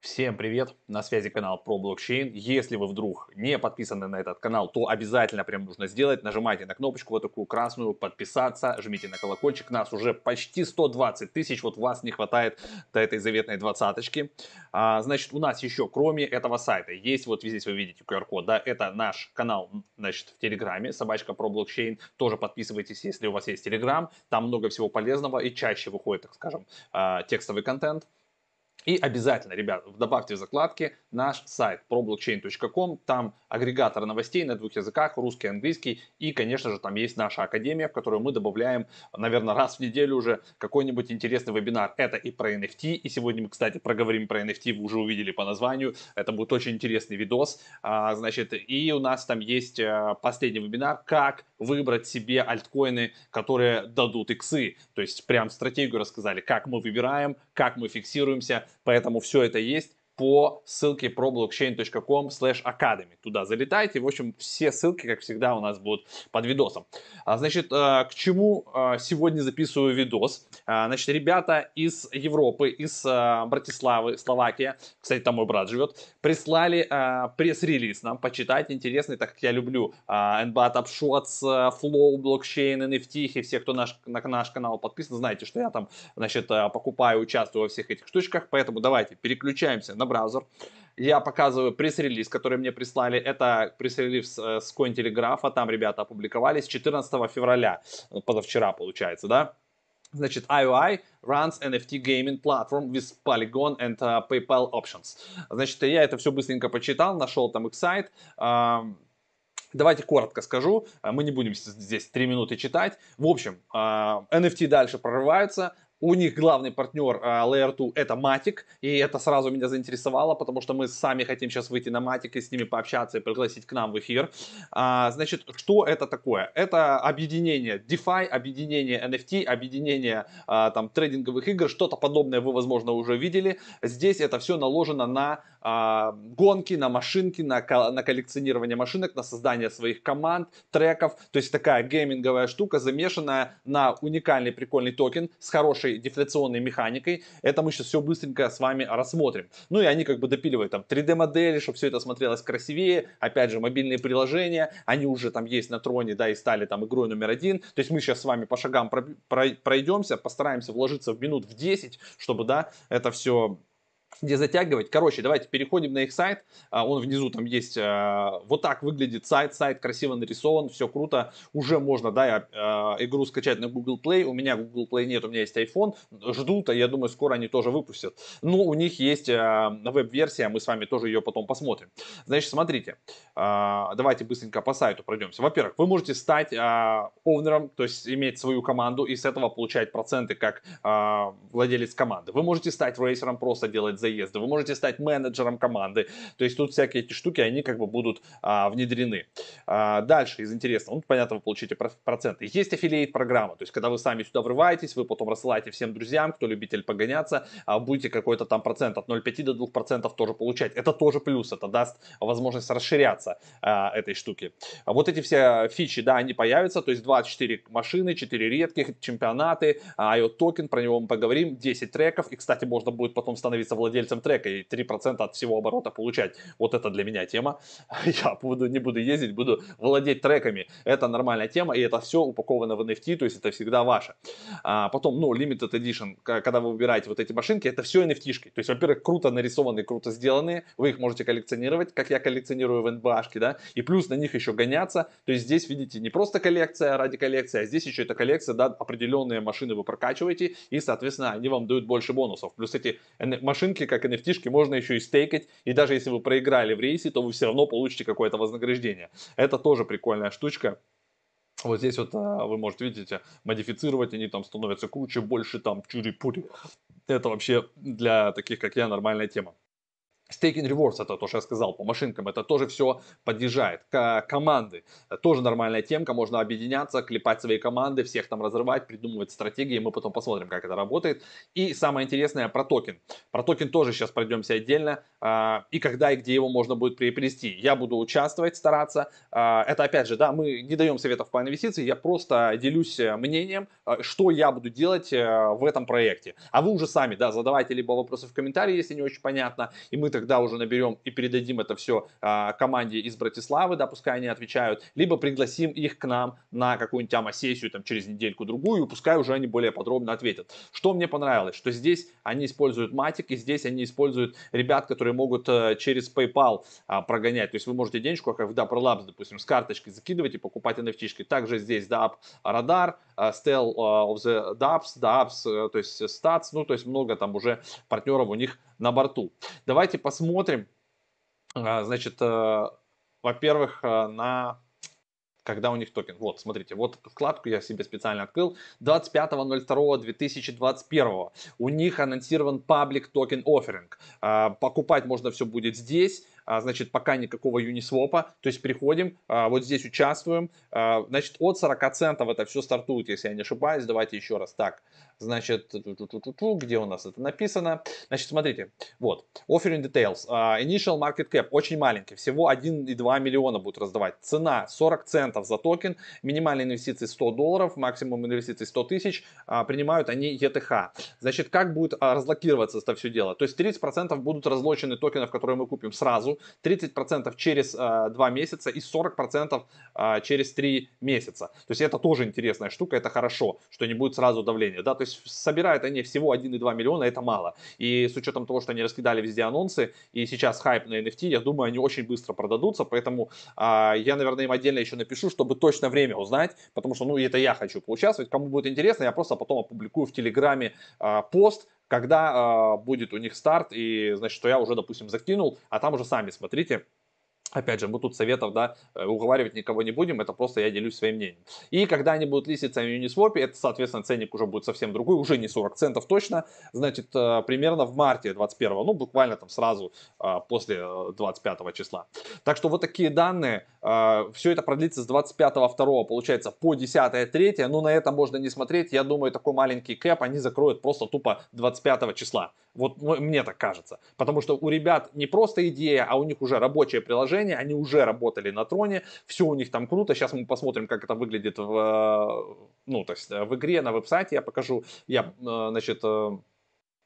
Всем привет! На связи канал про блокчейн. Если вы вдруг не подписаны на этот канал, то обязательно прям нужно сделать. Нажимайте на кнопочку вот такую красную, подписаться, жмите на колокольчик. Нас уже почти 120 тысяч, вот вас не хватает до этой заветной двадцаточки. А, значит, у нас еще, кроме этого сайта, есть вот здесь вы видите QR-код, да, это наш канал, значит, в Телеграме, собачка про блокчейн. Тоже подписывайтесь, если у вас есть Телеграм. Там много всего полезного и чаще выходит, так скажем, а, текстовый контент. И обязательно, ребят, добавьте в закладки наш сайт problockchain.com. Там агрегатор новостей на двух языках, русский и английский. И, конечно же, там есть наша академия, в которую мы добавляем, наверное, раз в неделю уже какой-нибудь интересный вебинар. Это и про NFT. И сегодня мы, кстати, проговорим про NFT. Вы уже увидели по названию. Это будет очень интересный видос. А, значит, и у нас там есть а, последний вебинар, как выбрать себе альткоины, которые дадут иксы. То есть прям стратегию рассказали, как мы выбираем, как мы фиксируемся, Поэтому все это есть по ссылке problockchain.com slash academy. Туда залетайте. В общем, все ссылки, как всегда, у нас будут под видосом. А, значит, э, к чему э, сегодня записываю видос? А, значит, ребята из Европы, из э, Братиславы, Словакия, кстати, там мой брат живет, прислали пресс-релиз нам почитать. Интересный, так как я люблю NBAT Upshots, Flow, Blockchain, NFT, и все, кто наш, на наш канал подписан, знаете, что я там, значит, покупаю, участвую во всех этих штучках. Поэтому давайте переключаемся на браузер. Я показываю пресс-релиз, который мне прислали. Это пресс-релиз э, с Cointelegraph. Там ребята опубликовались 14 февраля, позавчера получается, да? Значит, IOI runs NFT gaming platform with Polygon and uh, PayPal options. Значит, я это все быстренько почитал, нашел там их сайт. Давайте коротко скажу, мы не будем здесь 3 минуты читать. В общем, NFT дальше прорываются, у них главный партнер uh, Layer 2 это Matic, и это сразу меня заинтересовало, потому что мы сами хотим сейчас выйти на Matic и с ними пообщаться и пригласить к нам в эфир. Uh, значит, что это такое? Это объединение DeFi, объединение NFT, объединение uh, там трейдинговых игр, что-то подобное вы, возможно, уже видели. Здесь это все наложено на а, гонки, на машинки, на, на коллекционирование машинок, на создание своих команд, треков. То есть такая гейминговая штука, замешанная на уникальный прикольный токен с хорошей дефляционной механикой. Это мы сейчас все быстренько с вами рассмотрим. Ну и они как бы допиливают там 3D модели, чтобы все это смотрелось красивее. Опять же, мобильные приложения, они уже там есть на троне, да, и стали там игрой номер один. То есть мы сейчас с вами по шагам пройдемся, постараемся вложиться в минут в 10, чтобы, да, это все не затягивать. Короче, давайте переходим на их сайт. А, он внизу там есть. А, вот так выглядит сайт. Сайт красиво нарисован, все круто. Уже можно, да, а, игру скачать на Google Play. У меня Google Play нет, у меня есть iPhone. Ждут, а я думаю, скоро они тоже выпустят. Но у них есть веб-версия, мы с вами тоже ее потом посмотрим. Значит, смотрите. Давайте быстренько по сайту пройдемся. Во-первых, вы можете стать овнером, то есть иметь свою команду и с этого получать проценты как владелец команды. Вы можете стать рейсером, просто делать заезда, вы можете стать менеджером команды, то есть тут всякие эти штуки, они как бы будут а, внедрены. А, дальше из интересного, ну, понятно, вы получите проценты. Есть аффилиейт программа, то есть когда вы сами сюда врываетесь, вы потом рассылаете всем друзьям, кто любитель погоняться, а будете какой-то там процент от 0,5 до 2 процентов тоже получать. Это тоже плюс, это даст возможность расширяться а, этой штуки. А вот эти все фичи, да, они появятся, то есть 24 машины, 4 редких, чемпионаты, IO токен, про него мы поговорим, 10 треков, и, кстати, можно будет потом становиться владельцем владельцем трека и 3% от всего оборота получать. Вот это для меня тема. Я буду, не буду ездить, буду владеть треками. Это нормальная тема, и это все упаковано в NFT, то есть это всегда ваше. А потом, ну, Limited Edition, когда вы выбираете вот эти машинки, это все NFT-шки. То есть, во-первых, круто нарисованные, круто сделанные, вы их можете коллекционировать, как я коллекционирую в NBA, да, и плюс на них еще гоняться. То есть здесь, видите, не просто коллекция ради коллекции, а здесь еще эта коллекция, да, определенные машины вы прокачиваете, и, соответственно, они вам дают больше бонусов. Плюс эти машинки как NFT можно еще и стейкать, и даже если вы проиграли в рейсе, то вы все равно получите какое-то вознаграждение. Это тоже прикольная штучка. Вот здесь вот а, вы можете, видите, модифицировать, они там становятся круче, больше там чури-пури. Это вообще для таких, как я, нормальная тема. Staking Rewards, это то, что я сказал, по машинкам, это тоже все подъезжает. К команды, тоже нормальная темка, можно объединяться, клепать свои команды, всех там разрывать, придумывать стратегии, мы потом посмотрим, как это работает. И самое интересное про токен. Про токен тоже сейчас пройдемся отдельно, а, и когда и где его можно будет приобрести. Я буду участвовать, стараться. А, это опять же, да, мы не даем советов по инвестиции, я просто делюсь э, мнением, э, что я буду делать э, в этом проекте. А вы уже сами, да, задавайте либо вопросы в комментарии, если не очень понятно, и мы тогда уже наберем и передадим это все а, команде из Братиславы, да, пускай они отвечают, либо пригласим их к нам на какую-нибудь AMA-сессию там через недельку-другую, пускай уже они более подробно ответят. Что мне понравилось, что здесь они используют Matic, и здесь они используют ребят, которые могут э, через PayPal а, прогонять, то есть вы можете денежку, как в Dapper Labs, допустим, с карточки закидывать и покупать NFT. Также здесь DApp Radar, uh, Stell uh, of the Dapps, Dapps, то есть Stats, ну, то есть много там уже партнеров у них на борту. Давайте посмотрим, а, значит, э, во-первых, э, на когда у них токен. Вот, смотрите, вот вкладку я себе специально открыл. 25.02.2021 у них анонсирован Public Token Offering. А, покупать можно все будет здесь. А, значит, пока никакого Uniswap, то есть приходим, а, вот здесь участвуем, а, значит, от 40 центов это все стартует, если я не ошибаюсь, давайте еще раз, так, значит, где у нас это написано, значит, смотрите, вот, offering details, initial market cap, очень маленький, всего 1,2 миллиона будут раздавать, цена 40 центов за токен, минимальные инвестиции 100 долларов, максимум инвестиций 100 тысяч, принимают они ETH, значит, как будет разблокироваться это все дело, то есть 30% будут разлочены токенов, которые мы купим сразу, 30% через э, 2 месяца и 40% э, через 3 месяца. То есть это тоже интересная штука, это хорошо, что не будет сразу давления. Да? То есть собирают они всего 1,2 миллиона, это мало. И с учетом того, что они раскидали везде анонсы, и сейчас хайп на NFT, я думаю, они очень быстро продадутся, поэтому э, я, наверное, им отдельно еще напишу, чтобы точно время узнать, потому что, ну, это я хочу поучаствовать. Кому будет интересно, я просто потом опубликую в Телеграме э, пост, когда э, будет у них старт, и значит, что я уже, допустим, закинул, а там уже сами смотрите, Опять же, мы тут советов, да, э, уговаривать никого не будем, это просто я делюсь своим мнением. И когда они будут листиться в Uniswap, это, соответственно, ценник уже будет совсем другой, уже не 40 центов точно, значит, э, примерно в марте 21, ну, буквально там сразу э, после 25 числа. Так что вот такие данные, все это продлится с 25 2 получается, по 10 3, ну, на это можно не смотреть, я думаю, такой маленький кэп они закроют просто тупо 25 числа. Вот мне так кажется. Потому что у ребят не просто идея, а у них уже рабочее приложение, они уже работали на троне, все у них там круто. Сейчас мы посмотрим, как это выглядит в, ну, то есть в игре, на веб-сайте я покажу. Я, э, значит, э,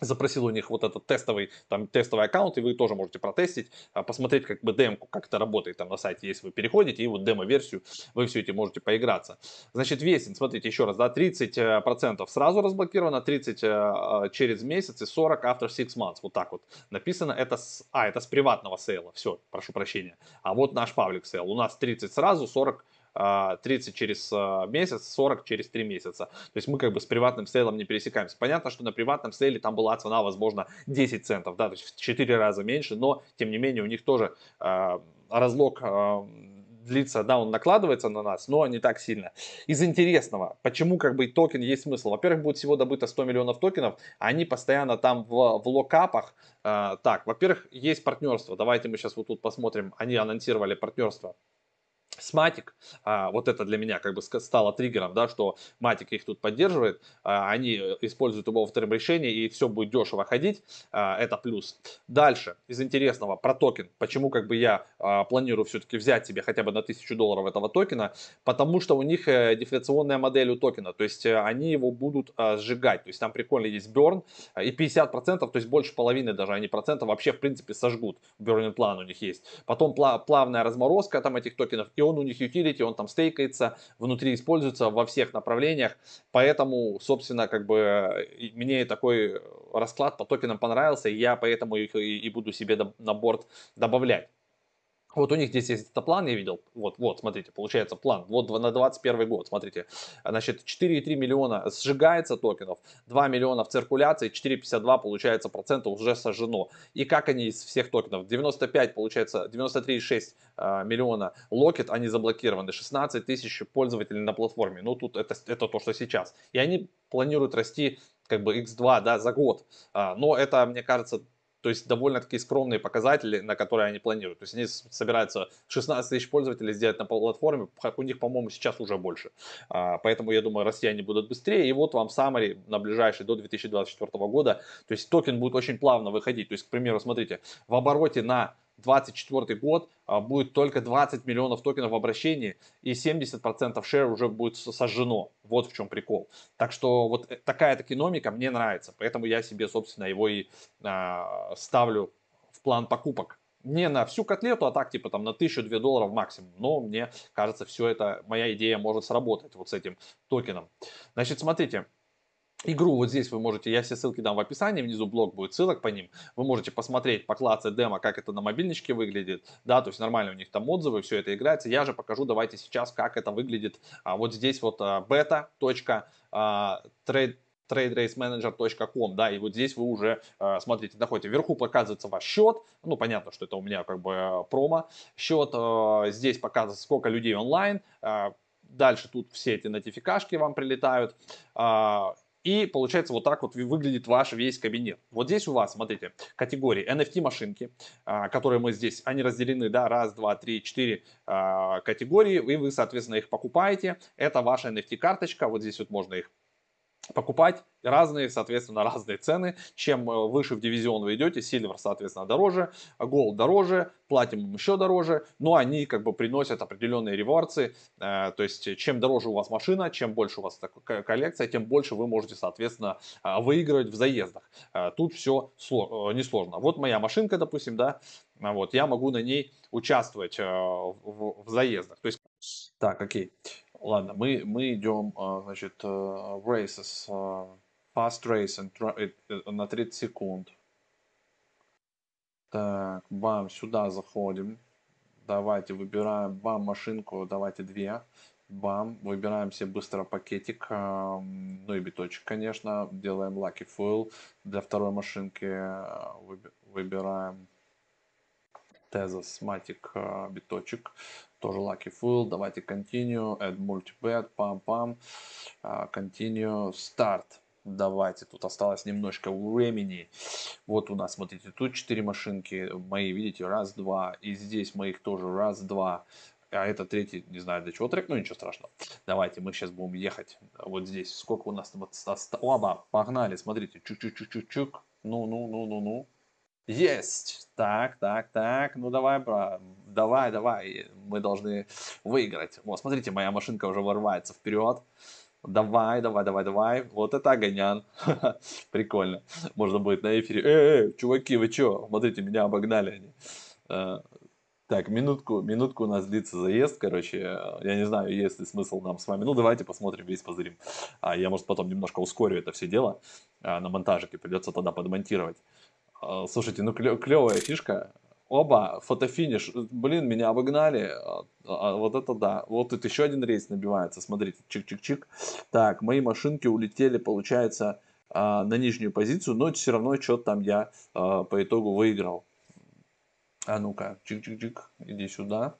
запросил у них вот этот тестовый, там, тестовый аккаунт, и вы тоже можете протестить, а, посмотреть как бы демку, как это работает там на сайте, если вы переходите, и вот демо-версию, вы все эти можете поиграться. Значит, vesting, смотрите еще раз, да, 30% сразу разблокировано, 30 э, через месяц и 40 after 6 months, вот так вот написано, это с, а, это с приватного sale а, все, прошу прощения, а вот наш public sale, у нас 30 сразу, 40 30 а, через а, месяц, 40 через 3 месяца. То есть мы как бы с приватным sale ом не пересекаемся. Понятно, что на приватном sale е там была цена, возможно, 10 центов, да, то есть в 4 раза меньше, но тем не менее у них тоже э, разлог э, длится, да, он накладывается на нас, но не так сильно. Из интересного, почему как бы токен есть смысл? Во-первых, будет всего добыто 100 миллионов токенов, они постоянно там в, в локапах. Э, так, во-первых, есть партнерство. Давайте мы сейчас вот тут посмотрим. Они анонсировали партнерство с Matic, а, вот это для меня как бы стало триггером, да, что Matic их тут поддерживает, а, они используют его вторым решение и все будет дешево ходить, а, это плюс. Дальше, из интересного, про токен, почему как бы я а, планирую все-таки взять себе хотя бы на 1000 долларов этого токена, потому что у них э, дефляционная модель у токена, то есть э, они его будут а, сжигать, то есть там прикольно есть burn, и 50%, то есть больше половины даже, они процентов вообще в принципе сожгут, burning план у них есть. Потом плавная разморозка там этих токенов, и он у них utility, он там стейкается, внутри используется во всех направлениях, поэтому, собственно, как бы мне такой расклад по токенам понравился, и я поэтому их и буду себе на борт добавлять. Вот у них здесь есть это план, я видел. Вот, вот, смотрите, получается план. Вот на 21 год, смотрите. Значит, 4,3 миллиона сжигается токенов, 2 миллиона в циркуляции, 4,52 получается процента уже сожжено. И как они из всех токенов? 95 получается, 93,6 а, миллиона локет, они заблокированы, 16 тысяч пользователей на платформе. Ну, тут это, это то, что сейчас. И они планируют расти как бы x2 да, за год. А, но это, мне кажется, То есть довольно-таки скромные показатели, на которые они планируют. То есть они собираются 16 тысяч пользователей сделать на платформе, у них, по-моему, сейчас уже больше. А, поэтому я думаю, расти они будут быстрее. И вот вам summary на ближайший до 2024 года. То есть токен будет очень плавно выходить. То есть, к примеру, смотрите, в обороте на 2024 год а, будет только 20 миллионов токенов в обращении и 70% шер уже будет сожжено. Вот в чем прикол. Так что вот э, такая токеномика мне нравится. Поэтому я себе, собственно, его и а, ставлю в план покупок. Не на всю котлету, а так типа там на 1000-2 долларов максимум. Но мне кажется, все это, моя идея может сработать вот с этим токеном. Значит, смотрите, игру. Вот здесь вы можете, я все ссылки дам в описании, внизу блог будет ссылок по ним, вы можете посмотреть, поклацать демо, как это на мобильничке выглядит, да, то есть нормально у них там отзывы, все это играется, я же покажу, давайте сейчас, как это выглядит, а, вот здесь вот а, beta.trade traderacemanager.com, да, и вот здесь вы уже, э, смотрите, находите, вверху показывается ваш счет, ну, понятно, что это у меня как бы э, промо, счет, здесь показывается, сколько людей онлайн, дальше тут все эти нотификашки вам прилетают, и получается вот так вот выглядит ваш весь кабинет. Вот здесь у вас, смотрите, категории NFT машинки, а, которые мы здесь, они разделены, да, раз, два, три, четыре а, категории, и вы, соответственно, их покупаете. Это ваша NFT карточка, вот здесь вот можно их покупать разные, соответственно, разные цены. Чем э, выше в дивизион вы идете, Silver, соответственно, дороже, Gold дороже, Platinum еще дороже, но они как бы приносят определенные реворцы, э, то есть чем дороже у вас машина, чем больше у вас коллекция, тем больше вы можете, соответственно, э, выигрывать в заездах. Тут все несложно. Вот моя машинка, допустим, да, вот, я могу на ней участвовать в, заездах. То есть, так, окей. Ладно, мы, мы идем, а, значит, э, races, а, fast race на 30 секунд. Так, бам, сюда заходим. Давайте выбираем, бам, машинку, давайте две. Бам, выбираем себе быстро пакетик, а, ну и биточек, конечно. Делаем Lucky Foil. Для второй машинки выбираем Tezos Matic биточек тоже lucky full. Давайте continue, add multibet, пам-пам, continue, start. Давайте, тут осталось немножко времени. Вот у нас, смотрите, тут 4 машинки мои, видите, раз, два. И здесь моих тоже раз, два. А это третий, не знаю для чего трек, но ничего страшного. Давайте, мы сейчас будем ехать вот здесь. Сколько у нас там? Оба, погнали, смотрите, чук-чук-чук-чук. Ну, ну, ну, ну, ну. Есть. Так, так, так. Ну давай, брат. Давай, давай. Мы должны выиграть. Вот, смотрите, моя машинка уже ворвается вперед. Давай, давай, давай, давай. Вот это огонян. Прикольно. Можно будет на эфире. Эй, эй, чуваки, вы чё? Смотрите, меня обогнали они. Э, так, минутку, минутку у нас длится заезд, короче, я не знаю, есть ли смысл нам с вами, ну давайте посмотрим, весь позырим. А я, может, потом немножко ускорю это все дело а, на монтажике, придется тогда подмонтировать. А, слушайте, ну клевая фишка. Оба, фотофиниш. Блин, меня обогнали. А, а, вот это да. Вот тут еще один рейс набивается. Смотрите, чик-чик-чик. Так, мои машинки улетели, получается, на нижнюю позицию, но все равно что-то там я по итогу выиграл. А ну-ка, чик-чик-чик, иди сюда.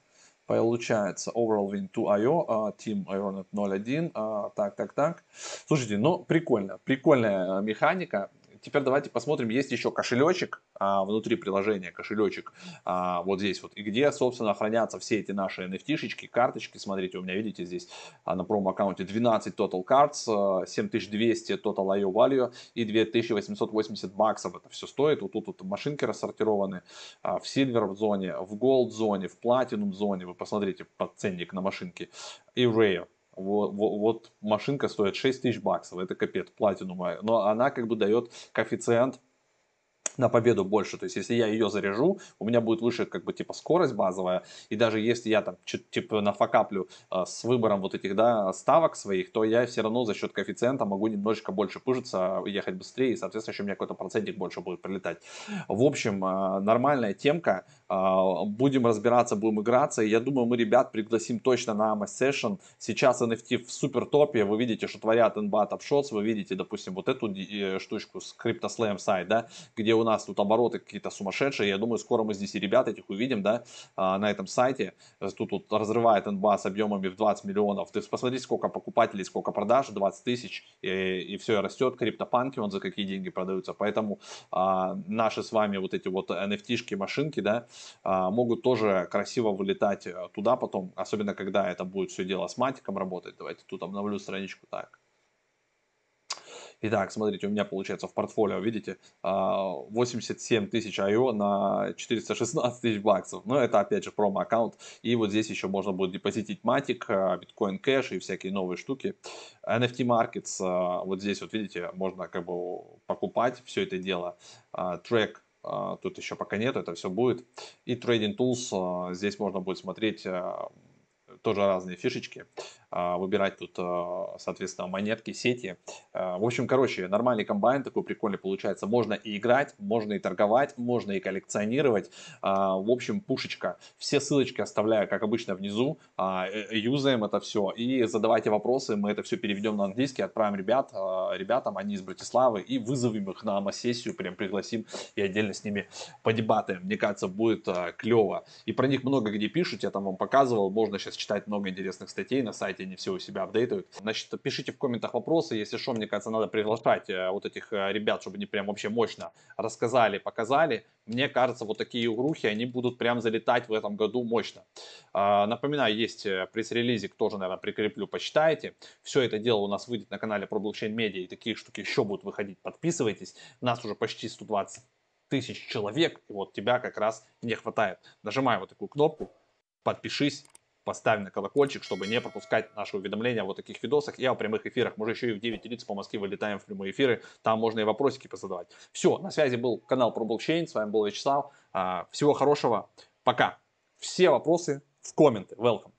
Получается, overall win 2IO, team Ironet 0.1, так, так, так. Слушайте, ну прикольно, прикольная механика. Теперь давайте посмотрим, есть еще кошелечек а, внутри приложения, кошелечек а, вот здесь вот, и где, собственно, хранятся все эти наши NFT-шечки, карточки. Смотрите, у меня, видите, здесь а, на промо-аккаунте 12 Total Cards, 7200 а, Total IO Value и 2880 баксов это все стоит. Вот тут вот машинки рассортированы а, в Silver зоне, в Gold зоне, в Platinum зоне. Вы посмотрите под ценник на машинки. И Rare вот, вот, вот машинка стоит 6 тысяч баксов, это капец, платинумая, но она как бы дает коэффициент на победу больше. То есть, если я ее заряжу, у меня будет выше, как бы, типа, скорость базовая. И даже если я там, типа, нафакаплю э, с выбором вот этих, да, ставок своих, то я все равно за счет коэффициента могу немножечко больше пыжиться, ехать быстрее, и, соответственно, еще у меня какой-то процентик больше будет прилетать. В общем, э, нормальная темка. Э, будем разбираться, будем играться. И я думаю, мы ребят пригласим точно на AMA Session. Сейчас NFT в супер топе. Вы видите, что творят NBAT Upshots. Вы видите, допустим, вот эту э, штучку с CryptoSlam сайт, да, где у нас тут обороты какие-то сумасшедшие. Я думаю, скоро мы здесь и ребят этих увидим, да, а, на этом сайте. Тут, тут разрывает НБА с объемами в 20 миллионов. Ты посмотри, сколько покупателей, сколько продаж, 20 тысяч, и, и все растет. Криптопанки, он за какие деньги продаются. Поэтому а, наши с вами вот эти вот NFT-шки, машинки, да, а, могут тоже красиво вылетать э, туда потом, особенно когда это будет все дело с матиком работать. Давайте тут обновлю страничку так. Итак, смотрите, у меня получается в портфолио, видите, 87 а, тысяч IO на 416 тысяч баксов. Но это опять же промо-аккаунт. И вот здесь еще можно будет депозитить матик, биткоин кэш и всякие новые штуки. NFT Markets, а, вот здесь вот видите, можно как бы покупать все это дело. А, трек тут еще пока нет, это все будет. И Trading Tools, здесь можно будет смотреть тоже разные фишечки. А, выбирать тут, а, соответственно, монетки, сети. А, в общем, короче, нормальный комбайн такой прикольный получается. Можно и играть, можно и торговать, можно и коллекционировать. В общем, пушечка. Все ссылочки оставляю, как обычно, внизу. Э, юзаем это все и задавайте вопросы. Мы это все переведем на английский, отправим ребят, ребятам, они из Братиславы, и вызовем их на АМА-сессию, прям пригласим и отдельно с ними подебатаем. Мне кажется, будет клево. И про них много где пишут, я там вам показывал. Можно сейчас читать много интересных статей на сайте они все у себя апдейтают. Значит, пишите в комментах вопросы, если что, мне кажется, надо приглашать э, вот этих э, ребят, чтобы они прям вообще мощно рассказали, показали. Мне кажется, вот такие угрухи, они будут прям залетать в этом году мощно. А, напоминаю, есть э, пресс-релизик, тоже, наверное, прикреплю, почитайте. Все это дело у нас выйдет на канале про блокчейн медиа, и такие штуки еще будут выходить. Подписывайтесь. Нас уже почти 120 тысяч человек, и вот тебя как раз не хватает. Нажимай вот такую кнопку, подпишись, поставь на колокольчик, чтобы не пропускать наши уведомления о вот таких видосах и о прямых эфирах. Мы же еще и в 9.30 по Москве вылетаем в прямые эфиры, там можно и вопросики позадавать. Все, на связи был канал про блокчейн, с вами был Вячеслав. А, всего хорошего, пока. Все вопросы в комменты, welcome.